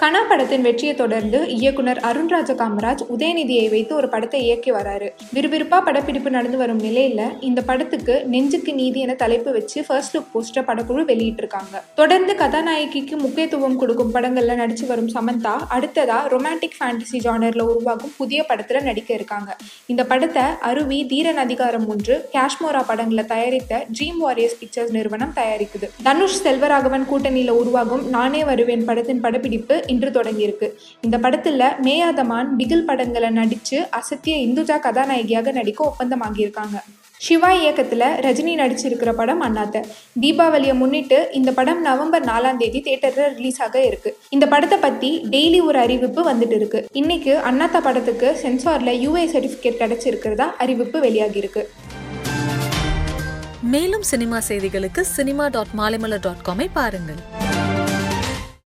கனா படத்தின் வெற்றியை தொடர்ந்து இயக்குனர் அருண்ராஜ காமராஜ் உதயநிதியை வைத்து ஒரு படத்தை இயக்கி வராரு. விறுவிறுப்பா படப்பிடிப்பு நடந்து வரும் நிலையில இந்த படத்துக்கு நெஞ்சுக்கு நீதி என தலைப்பு வச்சு ஃபர்ஸ்ட் லுக் போஸ்டர் படக்குழு வெளியிட்டிருக்காங்க. தொடர்ந்து கதாநாயகிக்கு முக்கியத்துவம் கொடுக்கும் படங்கள்ல நடிச்சு வரும் சமந்தா அடுத்ததா ரொமான்டிக் ஃபேண்டசி ஜானர்ல உருவாகும் புதிய படத்துல நடிக்க இருக்காங்க. இந்த படத்தை அருவி தீரன் அதிகாரம் ஒன்று காஷ்மோரா படங்களை தயாரித்த ட்ரீம் வாரியர்ஸ் பிக்சர்ஸ் நிறுவனம் தயாரிக்குது. தனுஷ் செல்வராகவன் கூட்டணியில உருவாகும் நானே வருவேன் படத்தின் படப்பிடிப்பு இன்று தொடங்கியிருக்கு. இந்த படத்துல மேயாதமான் பிகில் படங்களை நடிச்சு அசத்திய இந்துஜா கதாநாயகியாக நடிக்க ஒப்பந்தமாகியிருக்காங்க. சிவா இயக்கத்துல ரஜினி நடிச்சிருக்கிற படம் அண்ணாத்த. தீபாவளியை முன்னிட்டு இந்த படம் நவம்பர் நாலாம் தேதி தியேட்டர்ல ரிலீஸ் ஆக இருக்கு. இந்த படத்தை பத்தி டெய்லி ஒரு அறிவிப்பு வந்துட்டு இருக்கு. இன்னைக்கு அண்ணாத்த படத்துக்கு சென்சார்ல யூஏ சர்டிபிகேட் கிடைச்சிருக்கிறதா அறிவிப்பு வெளியாகியிருக்கு. மேலும் சினிமா செய்திகளுக்கு சினிமா டாட் மாலைமலர் டாட் காமை பாருங்கள்.